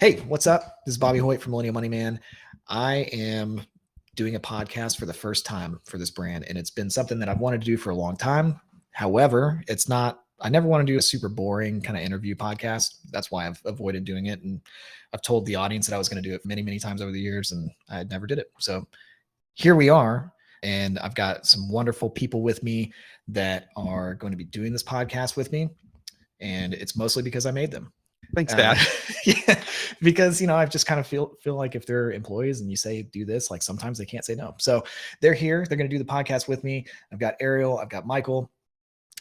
Hey, what's up? This is Bobby Hoyt from Millennial Money Man. I am doing a podcast for the first time for this brand, and it's been something that I've wanted to do for a long time. However, it's not, I never want to do a super boring kind of interview podcast. That's why I've avoided doing it. And I've told the audience that I was going to do it many, many times over the years, and I never did it. So here we are. And I've got some wonderful people with me that are going to be doing this podcast with me. And it's mostly because I made them. Thanks, Dad. Uh, yeah, because you know, I just kind of feel feel like if they're employees and you say do this, like sometimes they can't say no. So they're here. They're going to do the podcast with me. I've got Ariel. I've got Michael,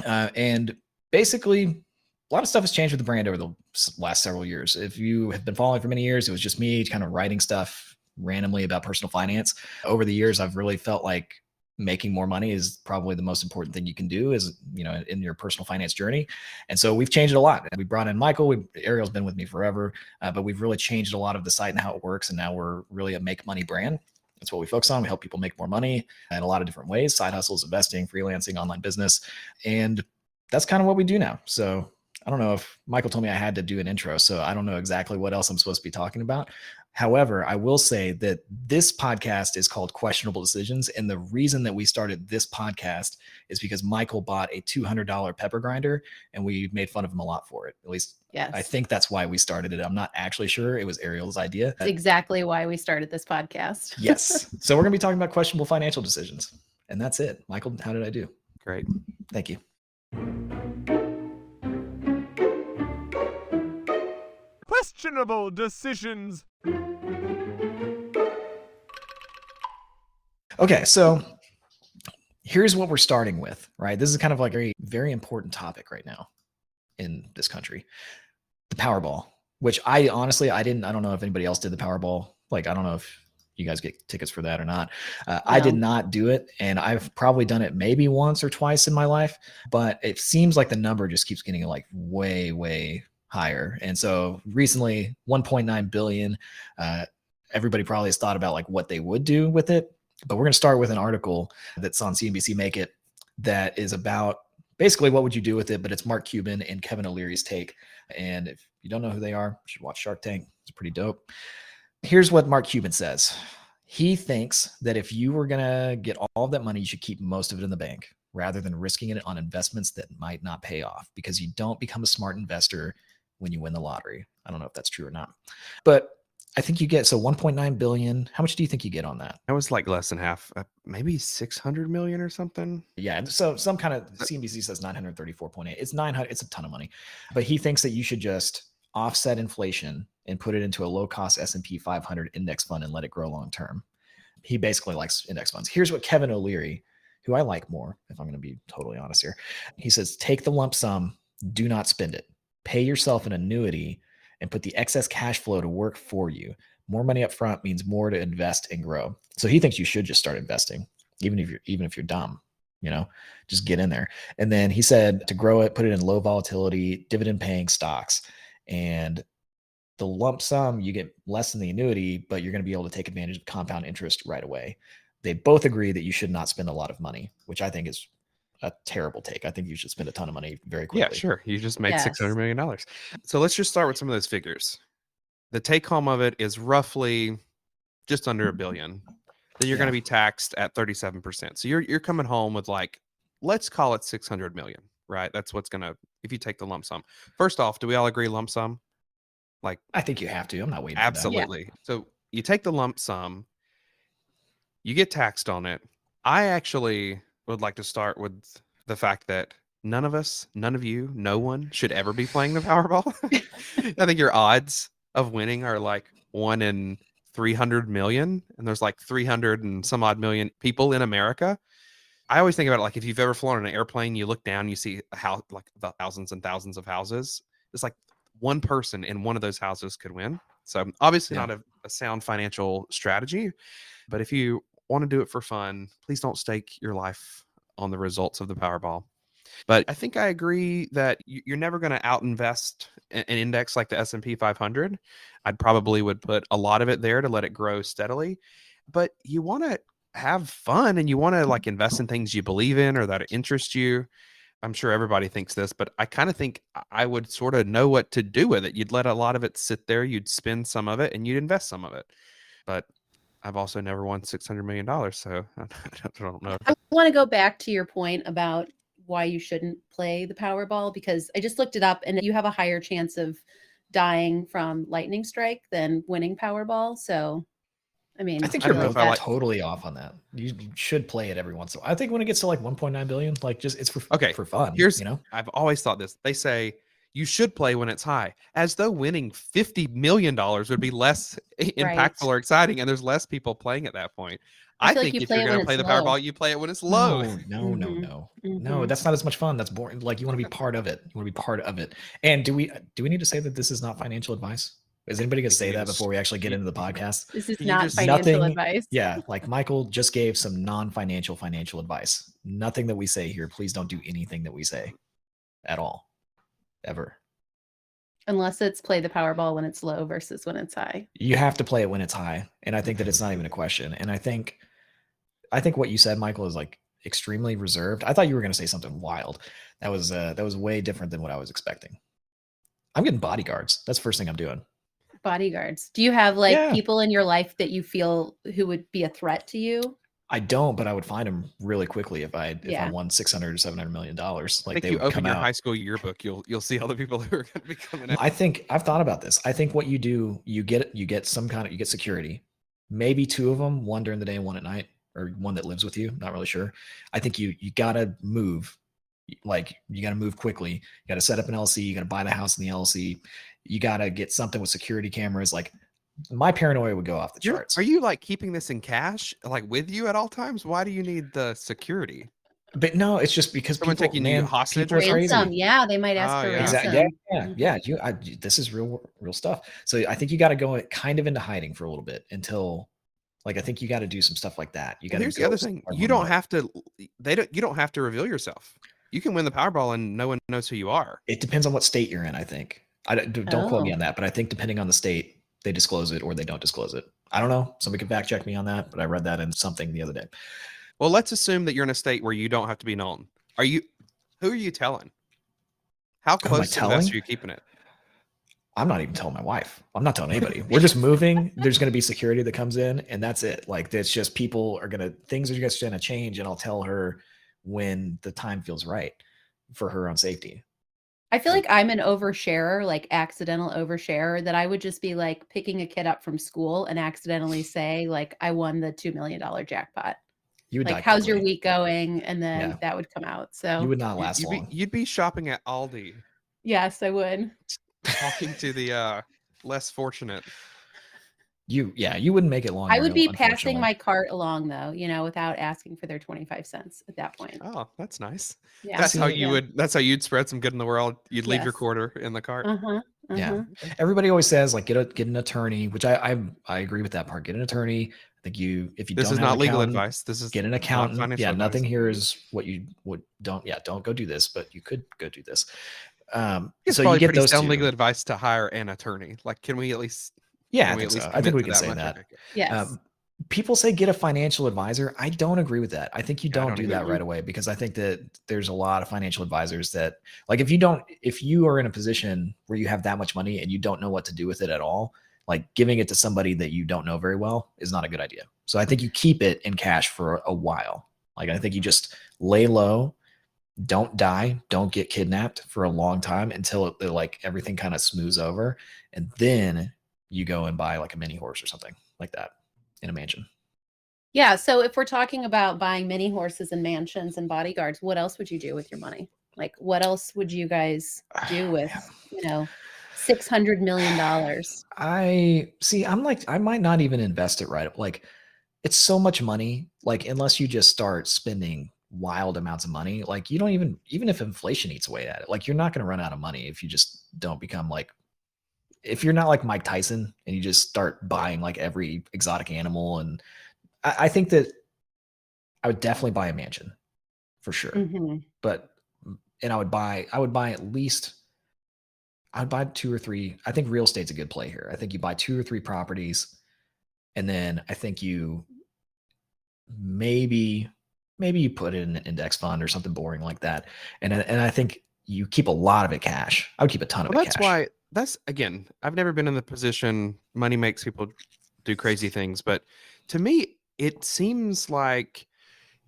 uh, and basically a lot of stuff has changed with the brand over the last several years. If you have been following for many years, it was just me kind of writing stuff randomly about personal finance. Over the years, I've really felt like making more money is probably the most important thing you can do is you know in your personal finance journey. And so we've changed a lot. We brought in michael. We, ariel's been with me forever uh, but we've really changed a lot of the site and how it works. And now we're really a make money brand. That's what we focus on. We help people make more money in a lot of different ways. Side hustles investing freelancing online business. And that's kind of what we do now. So I don't know if Michael told me I had to do an intro, so I don't know exactly what else I'm supposed to be talking about. However, I will say that this podcast is called Questionable Decisions. And the reason that we started this podcast is because Michael bought a $200 pepper grinder and we made fun of him a lot for it. At least yes. I think that's why we started it. I'm not actually sure. It was Ariel's idea. That's exactly why we started this podcast. yes. So we're going to be talking about questionable financial decisions. And that's it. Michael, how did I do? Great. Thank you. questionable decisions. Okay, so here's what we're starting with, right? This is kind of like a very important topic right now in this country. The Powerball, which I honestly I didn't I don't know if anybody else did the Powerball. Like I don't know if you guys get tickets for that or not. Uh, I did not do it, and I've probably done it maybe once or twice in my life, but it seems like the number just keeps getting like way, way higher. And so recently, 1.9 billion. Uh, everybody probably has thought about like what they would do with it, but we're going to start with an article that's on CNBC Make It that is about basically what would you do with it. But it's Mark Cuban and Kevin O'Leary's take. And if you don't know who they are, you should watch Shark Tank. It's pretty dope. Here's what Mark Cuban says. He thinks that if you were going to get all of that money, you should keep most of it in the bank rather than risking it on investments that might not pay off because you don't become a smart investor when you win the lottery. I don't know if that's true or not, but I think you get so 1.9 billion. How much do you think you get on that? That was like less than half, uh, maybe 600 million or something. Yeah. So some kind of CNBC says 934.8. It's 900. It's a ton of money, but he thinks that you should just offset inflation and put it into a low cost S&P 500 index fund and let it grow long term. He basically likes index funds. Here's what Kevin O'Leary, who I like more, if I'm going to be totally honest here, he says, take the lump sum, do not spend it pay yourself an annuity and put the excess cash flow to work for you. More money up front means more to invest and grow. So he thinks you should just start investing, even if you're even if you're dumb, you know, just get in there. And then he said to grow it, put it in low volatility, dividend paying stocks. And the lump sum, you get less than the annuity, but you're going to be able to take advantage of compound interest right away. They both agree that you should not spend a lot of money, which I think is a terrible take. I think you should spend a ton of money very quickly. Yeah, sure. You just made yes. $600 million. So let's just start with some of those figures. The take home of it is roughly just under a mm-hmm. billion. Then you're yeah. going to be taxed at 37%. So you're you're coming home with like let's call it 600 million, right? That's what's going to if you take the lump sum. First off, do we all agree lump sum? Like I think you have to. I'm not waiting. Absolutely. Yeah. So you take the lump sum, you get taxed on it. I actually would like to start with the fact that none of us, none of you, no one should ever be playing the Powerball. I think your odds of winning are like one in 300 million, and there's like 300 and some odd million people in America. I always think about it like if you've ever flown in an airplane, you look down, you see house, like the thousands and thousands of houses. It's like one person in one of those houses could win. So obviously yeah. not a, a sound financial strategy, but if you want to do it for fun, please don't stake your life on the results of the Powerball. But I think I agree that you're never going to outinvest an index like the S&P 500. I'd probably would put a lot of it there to let it grow steadily. But you want to have fun and you want to like invest in things you believe in or that interest you. I'm sure everybody thinks this, but I kind of think I- I would sort of know what to do with it. You'd let a lot of it sit there, you'd spend some of it, and you'd invest some of it. But I've also never won six hundred million dollars, so I don't know. I want to go back to your point about why you shouldn't play the Powerball because I just looked it up and you have a higher chance of dying from lightning strike than winning Powerball. So, I mean, I think you're don't know both like- totally off on that. You should play it every once in a while. I think when it gets to like 1.9 billion, like just it's for Okay, for fun. here's- you know, I've always thought this. They say you should play when it's high, as though winning fifty million dollars would be less i- impactful or exciting, and there's less people playing at that point. I I, feel like think you if you're going to play the low. Powerball, you play it when it's low. No, no, no, Mhm. no, no. Mhm. That's not as much fun. That's boring. Like you want to be part of it. You want to be part of it. And do we do we need to say that this is not financial advice? Is anybody going to say that before we actually get into the podcast? this is not just- financial Nothing- advice. Yeah, like Michael just gave some non-financial financial advice. Nothing that we say here. Please don't do anything that we say at all, ever. Unless it's play the Powerball when it's low versus when it's high. You have to play it when it's high, and I think that it's not even a question. And I think, I think what you said, Michael, is like extremely reserved. I thought you were going to say something wild. That was uh, that was way different than what I was expecting. I'm getting bodyguards. That's the first thing I'm doing. Bodyguards. Do you have like Yeah. people in your life that you feel who would be a threat to you? I don't, but I would find them really quickly if I if I won 600 or 700 million dollars. I Like think they you would open come your out. high school yearbook, you'll you'll see all the people who are going to be coming out. I think I've thought about this. I think what you do, you get you get some kind of you get security, maybe two of them, one during the day and one at night, or one that lives with you. Not really sure. I think you you gotta move, like you gotta move quickly. You gotta set up an LC. You gotta buy the house in the LC. You gotta get something with security cameras. Like my paranoia would go off the You're- charts. are you like keeping this in cash, like with you at all times? Why do you need the security? but no, it's just because Someone people, taking you man, hostage people or. Ransom. Yeah, they might ask Oh, for yeah. ransom. Yeah, yeah, Mhm. yeah. You, I, this is real, real stuff. So I think you got to go kind of into hiding for a little bit until, like, I think you got to do some stuff like that. You got to. here's the other thing: you don't have to. They don't. You don't have to reveal yourself. You can win the Powerball and no one knows who you are. It depends on what state you're in. I think. I don't, don't quote me Oh. on that, but I think depending on the state, they disclose it or they don't disclose it. I don't know. Somebody could fact check me on that, but I read that in something the other day. Well, let's assume that you're in a state where you don't have to be known. Are you? Who are you telling? How Who am I close to telling? are you keeping it? I'm not even telling my wife. I'm not telling anybody. We're just moving. There's going to be security that comes in, and that's it. Like it's just people are going to things are just going to change, and I'll tell her when the time feels right for her own safety. I feel like I'm an oversharer, like accidental oversharer, that I would just be like picking a kid up from school and accidentally say, like, I won the $2 million jackpot. You would Like, how's your week going? And then Yeah. that would come out. So, You would not last you'd, be, you'd be shopping at Aldi, yes, I would. talking to the uh, less fortunate. You yeah, you wouldn't make it long. I would be passing my cart along, though, you know, without asking for their 25 cents at that point. Oh, that's nice. Yeah. that's how you yeah. would. That's how you'd spread some good in the world. You'd leave your quarter in the cart. Uh huh. Yeah. Everybody always says like get a get an attorney, which I I, I agree with that part. Get an attorney. I think you if you This don't is have not legal advice. This is Get an not accountant. financial Yeah, advice. nothing here is what you would don't yeah don't go do this, but you could go do this. Um, It's so you probably get pretty those sound two. legal advice to hire an attorney. Like, can we at least? Yeah, I can we think at so. least I think we to can say that. Okay. Yes. Um, people say get a financial advisor. I don't agree with that. I think you Yeah, don't don't do either. that right away because I think that there's a lot of financial advisors that like if you don't if you are in a position where you have that much money and you don't know what to do with it at all, like giving it to somebody that you don't know very well is not a good idea. So I think you keep it in cash for a while. Like I think you just lay low, don't die, don't get kidnapped for a long time until it, like everything kind of smooths over and then you go and buy like a mini horse or something like that in a mansion. Yeah. So if we're talking about buying mini horses and mansions and bodyguards, what else would you do with your money? Like, what else would you guys do oh, with, you know, six hundred million dollars? I see. I'm like, I might not even invest it right. Like, it's so much money. Like, unless you just start spending wild amounts of money, like, you don't even, even if inflation eats away at it, like, you're not going to run out of money if you just don't become like, if you're not like Mike Tyson and you just start buying like every exotic animal. And I, I think that I would definitely buy a mansion for sure. Mhm. but and I would buy I would buy at least I would buy two or three. I think real estate's a good play here. I think you buy two or three properties, and then I think you maybe maybe you put it in an index fund or something boring like that. And and I think you keep a lot of it cash. I would keep a ton of Well, it that's cash. why that's again, I've never been in the position money makes people do crazy things, but to me, it seems like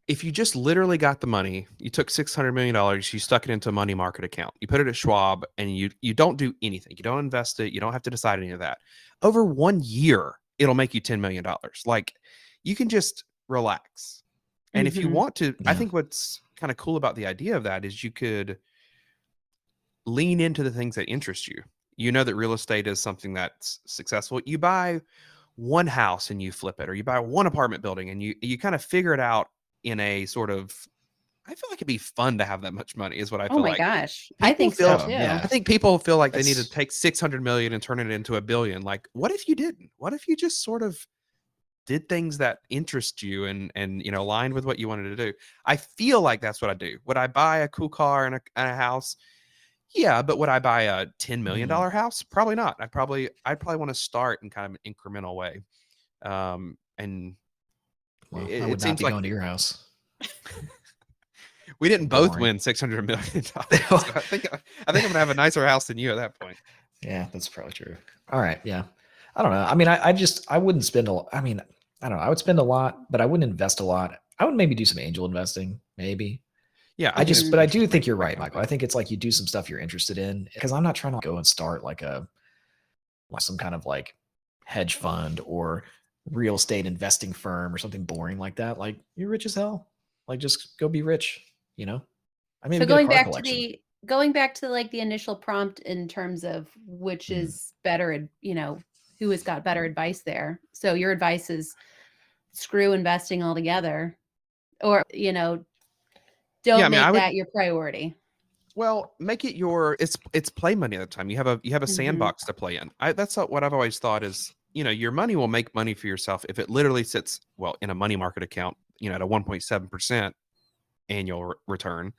if you just literally got the money, you took six hundred million dollars, you stuck it into a money market account, you put it at Schwab, and you you don't do anything, you don't invest it, you don't have to decide any of that. Over one year, it'll make you ten million dollars. Like you can just relax. And if you Mhm. want to, I think what's kind of cool about the idea of that is you could lean into the things that interest you. You know that real estate is something that's successful. You buy one house and you flip it, or you buy one apartment building and you you kind of figure it out in a sort of. I feel like it'd be fun to have that much money. Is what I oh feel Oh my like. gosh. I think feel- so too. yeah. I think people feel like they need to take 600 million and turn it into a billion. Like, what if you didn't? What if you just sort of did things that interest you and and you know aligned with what you wanted to do? I feel like that's what I do. Would I buy a cool car and a, and a house? Yeah, but would I buy a 10 million Mhm. dollar house? Probably not. I probably I'd probably want to start in kind of an incremental way. Um and Well, it- I it would not seems be like- going to your house. we didn't both win 600 million dollars. so I think I think I'm gonna have a nicer house than you at that point. Yeah, that's probably true. All right. Yeah. I don't know. I mean, I, I just, I wouldn't spend a lot. I mean, I don't know. I would spend a lot, but I wouldn't invest a lot. I would maybe do some angel investing, maybe. Yeah, I just, but I do think you're right, Michael. I think it's like you do some stuff you're interested in because I'm not trying to go and start like a, like some kind of like hedge fund or real estate investing firm or something boring like that. Like you're rich as hell. Like just go be rich, you know? I mean, so going back to the going back to like the initial prompt in terms of which Mhm. is better ad- you know who has got better advice there so your advice is screw investing altogether or you know don't Yeah, I mean, make I would- that your priority Well, make it your it's it's play money at the time. You have a you have a Mhm. sandbox to play in. I, that's what I've always thought is you know your money will make money for yourself if it literally sits well in a money market account. You know at a one point seven percent annual re- return,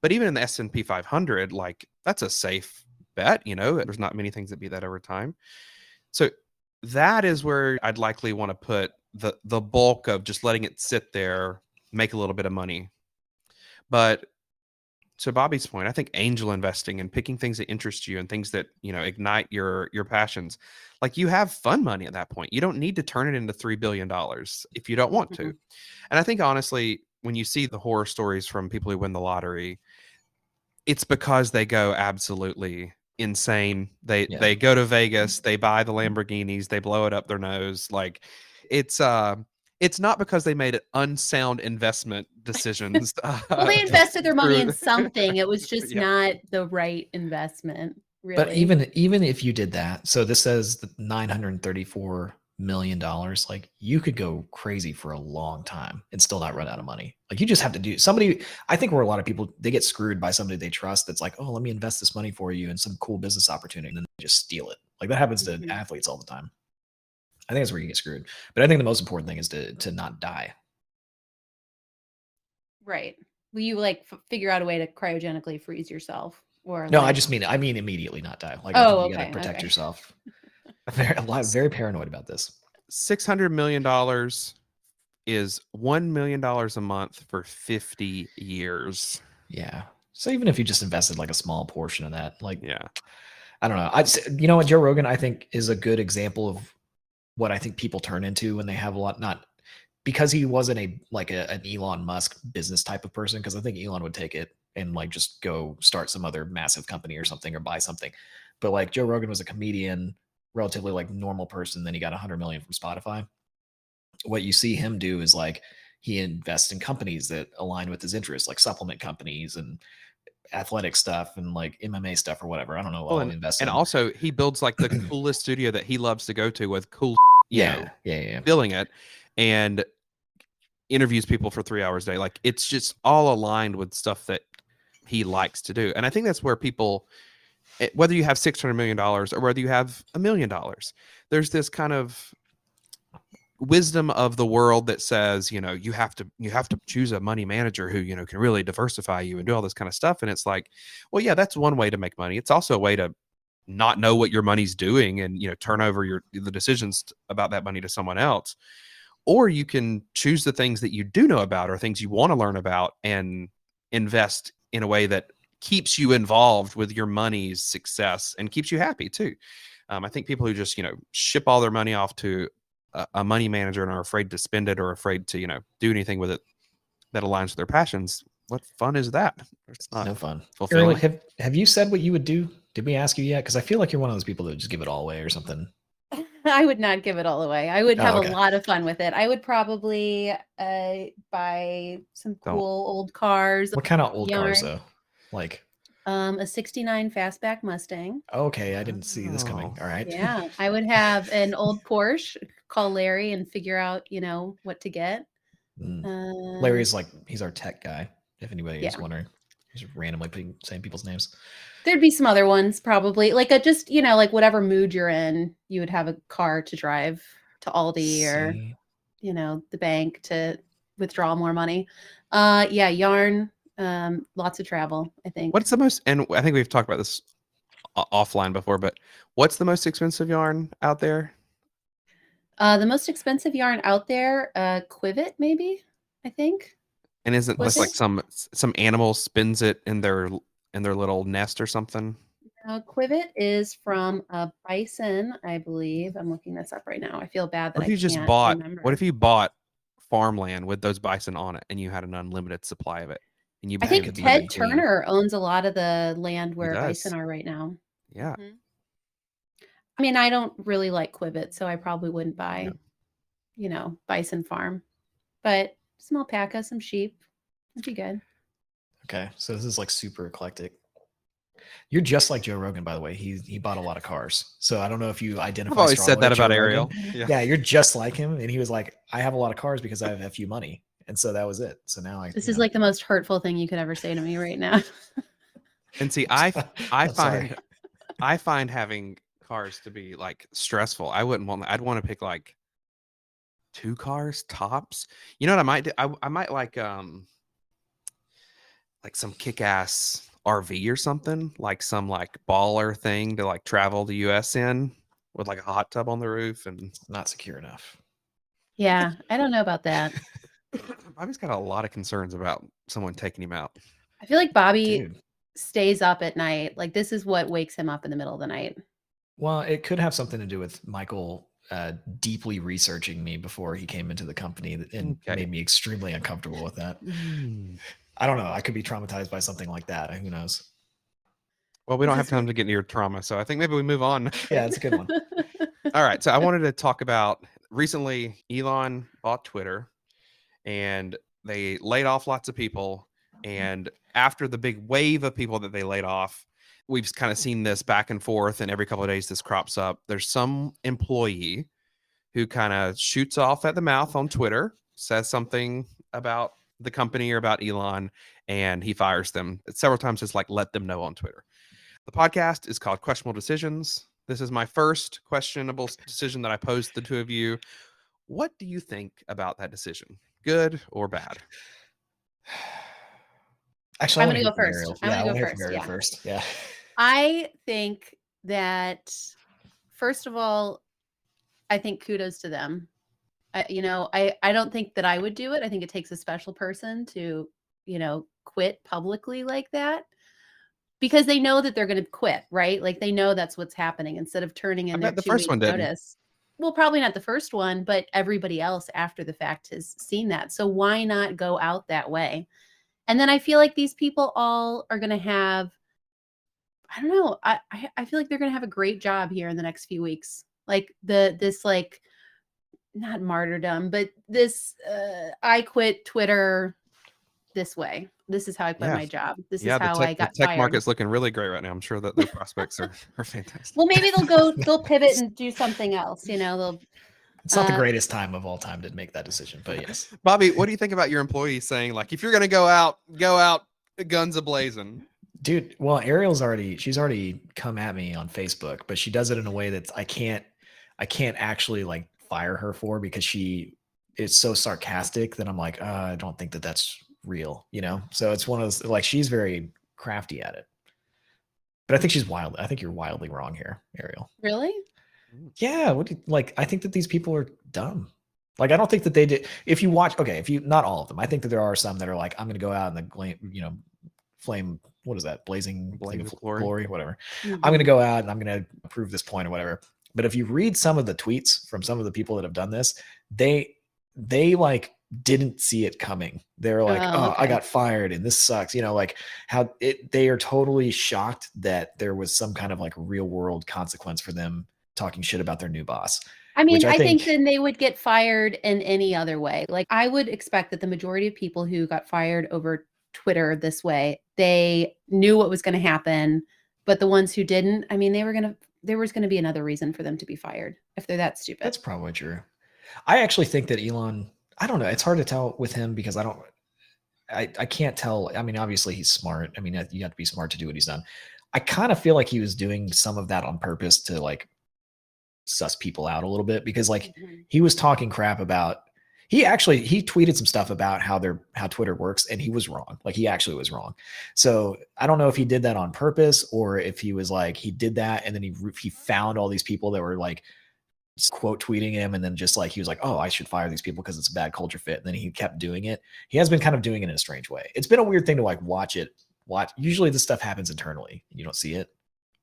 but even in the S and P five hundred, like that's a safe bet. You know there's not many things that beat that over time. So that is where I'd likely want to put the the bulk of just letting it sit there, make a little bit of money. But to Bobby's point, I think angel investing and picking things that interest you and things that you know ignite your your passions, like you have fun money at that point. You don't need to turn it into three billion dollars if you don't want to. Mhm. And I think honestly, when you see the horror stories from people who win the lottery, it's because they go absolutely insane. They Yeah. they go to Vegas, they buy the Lamborghinis, they blow it up their nose. Like it's uh it's not because they made unsound investment decisions. well they invested their money in something it was just Yeah. not the right investment really But even even if you did that, so this says the 934 million dollars, like you could go crazy for a long time and still not run out of money. Like you just have to do somebody. I think where a lot of people they get screwed by somebody they trust that's like, oh, let me invest this money for you in some cool business opportunity, and then they just steal it. Like that happens to Mhm. athletes all the time. I think that's where you get screwed. But I think the most important thing is to to not die. right will you like f- figure out a way to cryogenically freeze yourself or No, I just mean I mean immediately not die. Like Oh, think you okay, gotta protect okay. yourself. I'm very, a lot, very paranoid about this. six hundred million dollars is one million dollars a month for fifty years. Yeah. So even if you just invested like a small portion of that, like Yeah, I don't know. I you know what Joe Rogan I think is a good example of what I think people turn into when they have a lot not because he wasn't a like a, an Elon Musk business type of person because I think Elon would take it and like just go start some other massive company or something or buy something. But like Joe Rogan was a comedian, relatively like normal person, then he got 100 million from Spotify. What you see him do is like he invests in companies that align with his interests, like supplement companies and athletic stuff and like MMA stuff or whatever. I don't know what Well, I'll invest and in. also he builds like the coolest studio that he loves to go to with cool, yeah, know, yeah, yeah, yeah. filling it, and interviews people for three hours a day. Like it's just all aligned with stuff that he likes to do, and I think that's where people, eh, whether you have six hundred million dollars or whether you have a million dollars, there's this kind of wisdom of the world that says you know you have to you have to choose a money manager who you know can really diversify you and do all this kind of stuff and it's like well yeah that's one way to make money it's also a way to not know what your money's doing and you know turn over your the decisions about that money to someone else or you can choose the things that you do know about or things you want to learn about and invest in a way that keeps you involved with your money's success and keeps you happy too. Um, I think people who just you know ship all their money off to a, a money manager and are afraid to spend it or afraid to you know do anything with it that aligns with their passions. What fun is that? It's not no fun. Ariel, fulfilling. have have you said what you would do? Did we ask you yet? Because I feel like you're one of those people that would just give it all away or something. I would not give it all away. I would Oh, have okay. a lot of fun with it. I would probably uh, buy some Don't. cool old cars. What kind of old cars though? Like, Um, a '69 fastback Mustang. okay, I didn't see this coming. Oh. All right. Yeah, I would have an old Porsche. Call Larry and figure out, you know, what to get. Mm. Uh, Larry's like he's our tech guy. If anybody is wondering, he's randomly putting saying people's names. There'd be some other ones probably, like a just you know, like whatever mood you're in, you would have a car to drive to Aldi or you know the bank to withdraw more money. Uh, yeah, yarn. Um, lots of travel. I think. What's the most? And I think we've talked about this offline before, but what's the most expensive yarn out there? Uh, the most expensive yarn out there, uh, qiviut, maybe. I think. And isn't Was this like some some animal spins it in their in their little nest or something? Uh, qiviut is from a bison, I believe. I'm looking this up right now. I feel bad that What if I you just bought? remember. What if you bought farmland with those bison on it, and you had an unlimited supply of it? And you I think Ted? Turner owns a lot of the land where bison are right now. Yeah, I mean, I don't really like qiviut, so I probably wouldn't buy, Yeah. you know, bison farm. But some alpaca, some sheep, would be good. Okay, so this is like super eclectic. You're just like Joe Rogan, by the way. He he bought a lot of cars, so I don't know if you identify. I've always said that with Joe about Ariel. Yeah. Yeah, you're just like him, and he was like, "I have a lot of cars because I have a few money," and so that was it. So now I. This is know. like the most hurtful thing you could ever say to me right now. And see, I I find I find having cars to be like stressful. I wouldn't want. I'd want to pick like two cars tops. You know what I might do? I I might like um like some kick ass RV or something, like some like baller thing to like travel the US in with like a hot tub on the roof and not secure enough. yeah, I don't know about that. Bobby's got a lot of concerns about someone taking him out. I feel like Bobby Dude. stays up at night. Like this is what wakes him up in the middle of the night. Well, it could have something to do with Michael uh, deeply researching me before he came into the company and Okay. made me extremely uncomfortable with that. I don't know. I could be traumatized by something like that. Who knows? Well, we don't have time to get into your trauma, so I think maybe we move on. Yeah, it's a good one. All right. So I wanted to talk about recently Elon bought Twitter and they laid off lots of people. And after the big wave of people that they laid off, we've kind of seen this back and forth. And every couple of days, this crops up. There's some employee who kind of shoots off at the mouth on Twitter, says something about the company or about Elon, and he fires them several times, just like let them know on Twitter. The podcast is called Questionable Decisions. This is my first questionable decision that I posed to the two of you. What do you think about that decision? Good or bad? Actually, I'm gonna go first. Ariel. I'm yeah, gonna I go hear from first, yeah. first. Yeah. I think that first of all, I think kudos to them. I, you know, I I don't think that I would do it. I think it takes a special person to, you know, quit publicly like that because they know that they're going to quit, right? Like they know that's what's happening instead of turning in I their the two first one didn't. notice. Well, probably not the first one, but everybody else after the fact has seen that. So why not go out that way? And then I feel like these people all are going to have I don't know. I, I I feel like they're gonna have a great job here in the next few weeks. Like the this like not martyrdom, but this uh, I quit Twitter this way. This is how I quit Yeah. my job. This yeah, is how tech, I got the tech fired. market's looking really great right now. I'm sure that the prospects are, are fantastic. Well, maybe they'll go. They'll pivot and do something else. You know, they'll. It's not the Uh, greatest time of all time to make that decision, but yes. Bobby, what do you think about your employees saying like, if you're going to go out, go out guns a blazing? Dude, well, Ariel's already she's already come at me on Facebook, but she does it in a way that I can't I can't actually like fire her for because she is so sarcastic that I'm like, uh, I don't think that that's real, you know? So it's one of those like she's very crafty at it. But I think she's wild. I think you're wildly wrong here, Ariel. Really? Yeah, what do you, like I think that these people are dumb. Like I don't think that they did. If you watch, okay, if you not all of them, I think that there are some that are like, I'm going to go out in the gla- you know flame. What is that? Blazing, Blazing blazing glory. glory, whatever. Mhm. I'm going to go out and I'm going to prove this point or whatever. But if you read some of the tweets from some of the people that have done this, they they like didn't see it coming. They're like, Oh, "Oh, I got fired and this sucks." You know, like how it they are totally shocked that there was some kind of like real world consequence for them talking shit about their new boss. I mean, I I, think, think- then they would get fired in any other way. Like I would expect that the majority of people who got fired over Twitter this way, they knew what was going to happen, but the ones who didn't, I mean, they were going to there was going to be another reason for them to be fired if they're that stupid. That's probably true. I actually think that Elon, I don't know, it's hard to tell with him because I don't I, I can't tell. I mean, obviously he's smart. I mean, you have to be smart to do what he's done. I kind of feel like he was doing some of that on purpose to like suss people out a little bit because like Mhm. he was talking crap about he actually he tweeted some stuff about how their how Twitter works and he was wrong. Like he actually was wrong. So I don't know if he did that on purpose or if he was like he did that and then he he found all these people that were like quote tweeting him and then just like he was like oh I should fire these people because it's a bad culture fit and then he kept doing it. He has been kind of doing it in a strange way. It's been a weird thing to like watch it watch usually this stuff happens internally and you don't see it.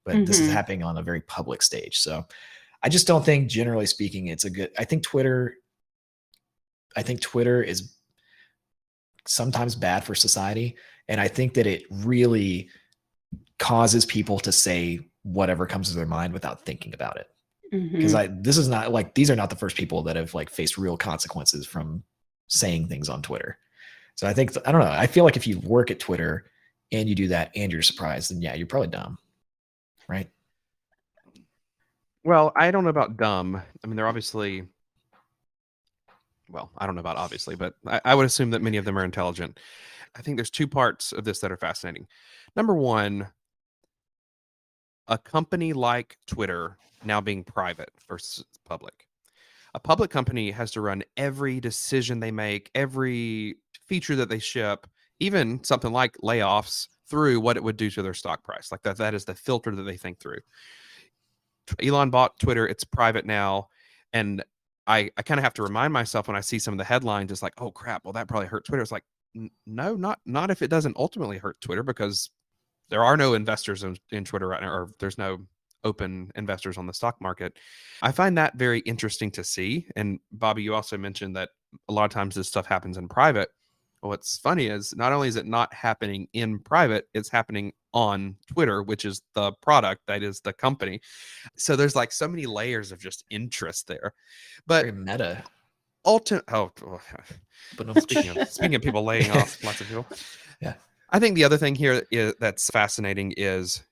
But this is Mhm. happening on a very public stage. So I just don't think, generally speaking, it's a good. I think Twitter. I think Twitter is sometimes bad for society, and I think that it really causes people to say whatever comes to their mind without thinking about it. Because Mhm. I, this is not like these are not the first people that have like faced real consequences from saying things on Twitter. So I think I don't know. I feel like if you work at Twitter and you do that and you're surprised, then yeah, you're probably dumb, right? Well, I don't know about dumb. I mean, they're obviously. Well, I don't know about obviously, but I, I would assume that many of them are intelligent. I think there's two parts of this that are fascinating. Number one, a company like Twitter now being private versus public. A public company has to run every decision they make, every feature that they ship, even something like layoffs through what it would do to their stock price. Like that, that is the filter that they think through. Elon bought Twitter. It's private now. And I, I kind of have to remind myself when I see some of the headlines, it's like, oh crap, well, that probably hurt Twitter. It's like, "N- no, not not if it doesn't ultimately hurt Twitter because there are no investors in, in Twitter right now, or there's no open investors on the stock market. I find that very interesting to see. And Bobby, you also mentioned that a lot of times this stuff happens in private. What's funny is not only is it not happening in private, it's happening on Twitter, which is the product that is the company. So there's like so many layers of just interest there. But Very meta. ultimate, oh, oh, But no, speaking of speaking of people laying off lots of people Yeah. i think the other thing here is, that's fascinating is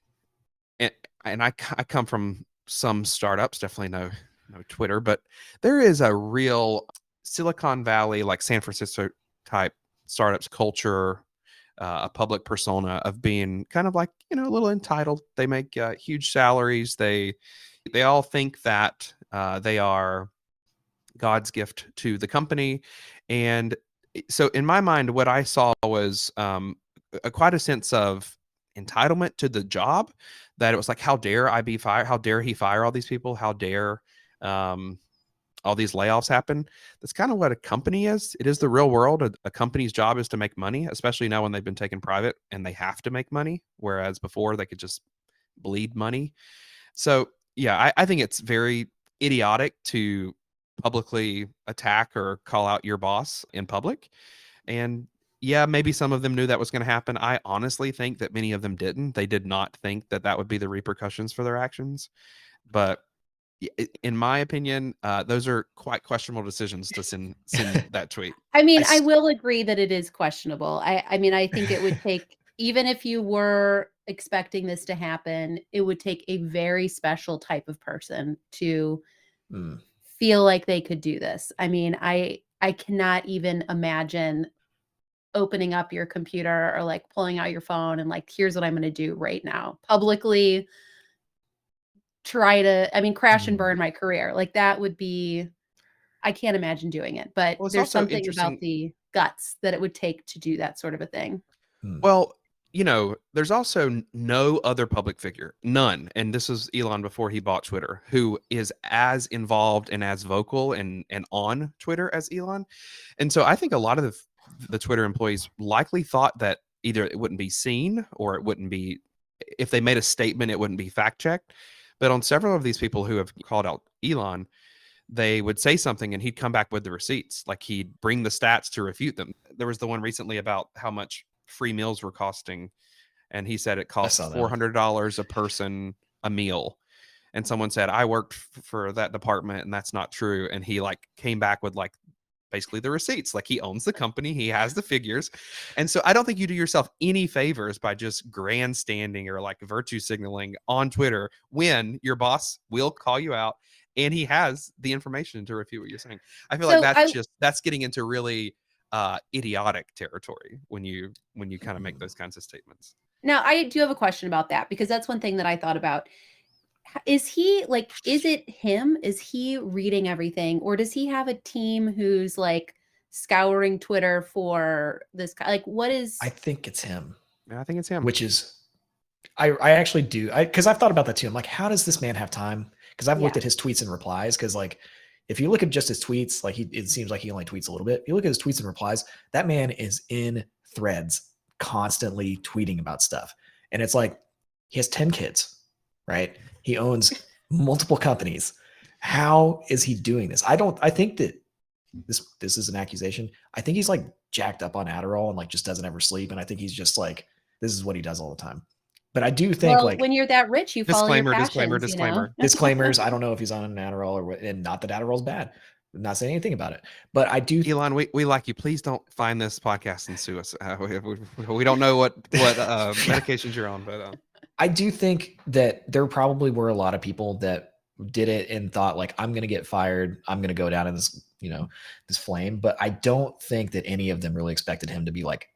and, and I, I come from some startups definitely no no twitter but there is a real silicon valley like san francisco type startups culture uh, a public persona of being kind of like you know a little entitled. They make uh, huge salaries. They they all think that uh, they are god's gift to the company. And so in my mind what i saw was um a, quite a sense of entitlement to the job that it was like how dare i be fired how dare he fire all these people? How dare um all these layoffs happen that's kind of what a company is. It is the real world. A, a company's job is to make money especially now when they've been taken private and they have to make money whereas before they could just bleed money. So yeah i, I think it's very idiotic to publicly attack or call out your boss in public. And yeah maybe some of them knew that was going to happen. I honestly think that many of them didn't. They did not think that that would be the repercussions for their actions. But in my opinion uh, those are quite questionable decisions to send send that tweet I mean, I will agree that it is questionable. I, I mean, I think it would take, even if you were expecting this to happen, it would take a very special type of person to Mm. feel like they could do this. I mean, I I cannot even imagine opening up your computer or like pulling out your phone and like here's what I'm going to do right now. Publicly try to I mean crash and Mm. burn my career. Like that would be I can't imagine doing it. But Well, there's something about the guts that it would take to do that sort of a thing. Mm. Well, you know, there's also no other public figure, none. And this is Elon before he bought Twitter, who is as involved and as vocal and and on Twitter as Elon. And so I think a lot of the, the Twitter employees likely thought that either it wouldn't be seen or it wouldn't be if they made a statement, it wouldn't be fact checked. But on several of these people who have called out Elon, they would say something and he'd come back with the receipts. Like he'd bring the stats to refute them. There was the one recently about how much free meals were costing. And he said it cost four hundred dollars a person a meal. And someone said, I worked f- for that department and that's not true. And he like came back with like basically the receipts. Like he owns the company, he has the figures. And so I don't think you do yourself any favors by just grandstanding or like virtue signaling on Twitter when your boss will call you out and he has the information to refute what you're saying. I feel So like that's I- just that's getting into really uh idiotic territory when you when you kind of make those kinds of statements. Now, I do have a question about that because that's one thing that I thought about. H- Is he like, is it him? Is he reading everything? Or does he have a team who's like scouring Twitter for this? Like, what is. I think it's him, Yeah, I think it's him. which is, I I actually do, I because I've thought about that too. I'm like, how does this man have time? Because I've looked at his tweets and replies. Because like, if you look at just his tweets, like he, it seems like he only tweets a little bit. If you look at his tweets and replies, that man is in threads constantly tweeting about stuff, and it's like he has ten kids, right? He owns multiple companies. How is he doing this? I don't. I think that this this is an accusation. I think he's like jacked up on Adderall and like just doesn't ever sleep. And I think he's just like this is what he does all the time. But I do think well, like when you're that rich, you follow your disclaimer, disclaimer, you know? disclaimer. disclaimers. I don't know if he's on an Adderall or what, and not that Adderall's bad. I'm not saying anything about it, but I do. Elon, we, we like you. Please don't find this podcast and sue us. Uh, we, we, we don't know what what uh, medications you're on, but uh, I do think that there probably were a lot of people that did it and thought like I'm going to get fired. I'm going to go down in this, you know, this flame. But I don't think that any of them really expected him to be like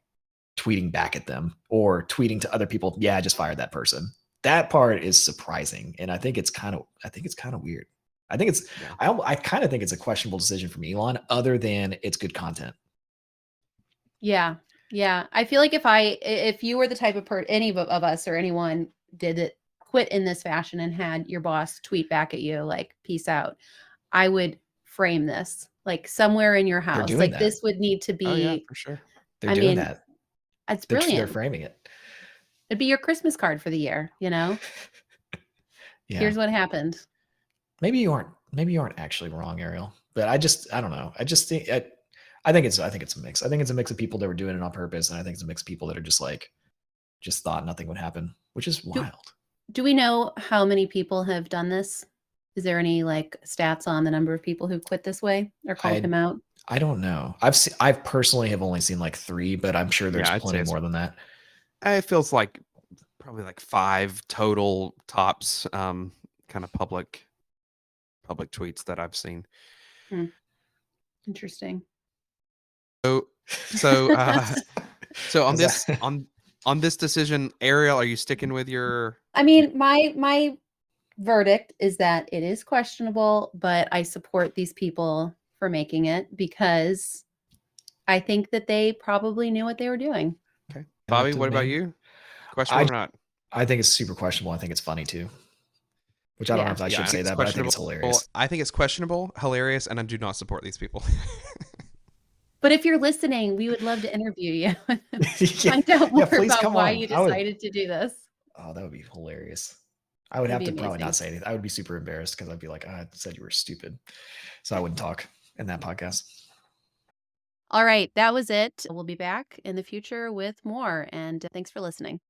tweeting back at them or tweeting to other people. Yeah, I just fired that person. That part is surprising, and I think it's kind of I think it's kind of weird. I think it's Yeah. I I kind of think it's a questionable decision from Elon, other than it's good content. Yeah. Yeah. I feel like if I if you were the type of per any of, of us or anyone did it quit in this fashion and had your boss tweet back at you like peace out, I would frame this like somewhere in your house. Like that. this would need to be oh yeah, for sure. They're I doing mean, that. it's They're, they're framing it. It'd be your Christmas card for the year, you know? Yeah. Here's what happened. maybe you aren't maybe you aren't actually wrong ariel but i just i don't know i just think I, I think it's i think it's a mix i think it's a mix of people that were doing it on purpose and i think it's a mix of people that are just like just thought nothing would happen which is wild Do we know how many people have done this? Is there any like stats on the number of people who've quit this way or called I- him out? i don't know i've seen I've personally have only seen like three but i'm sure there's Yeah, plenty more than that Uh, It feels like probably like five total tops, um, kind of public public tweets that I've seen. Interesting. So so uh, so on this on on this decision, Ariel, are you sticking with your? I mean, my my verdict is that it is questionable, but I support these people for making it because I think that they probably knew what they were doing. Okay, Bobby, what about you? Question I- or not? i think it's super questionable i think it's funny too which i don't Yeah. know if i Yeah, should say that but i think it's hilarious I think it's questionable, hilarious, and I do not support these people. But if you're listening, we would love to interview you. Yeah. Find out more please about come why on. you I would- decided to do this. Oh, that would be hilarious. I would That'd have to probably amazing. not say anything. I would be super embarrassed because I'd be like, "Ah, I said you were stupid. So I wouldn't talk in that podcast. All right, that was it. We'll be back in the future with more. And thanks for listening.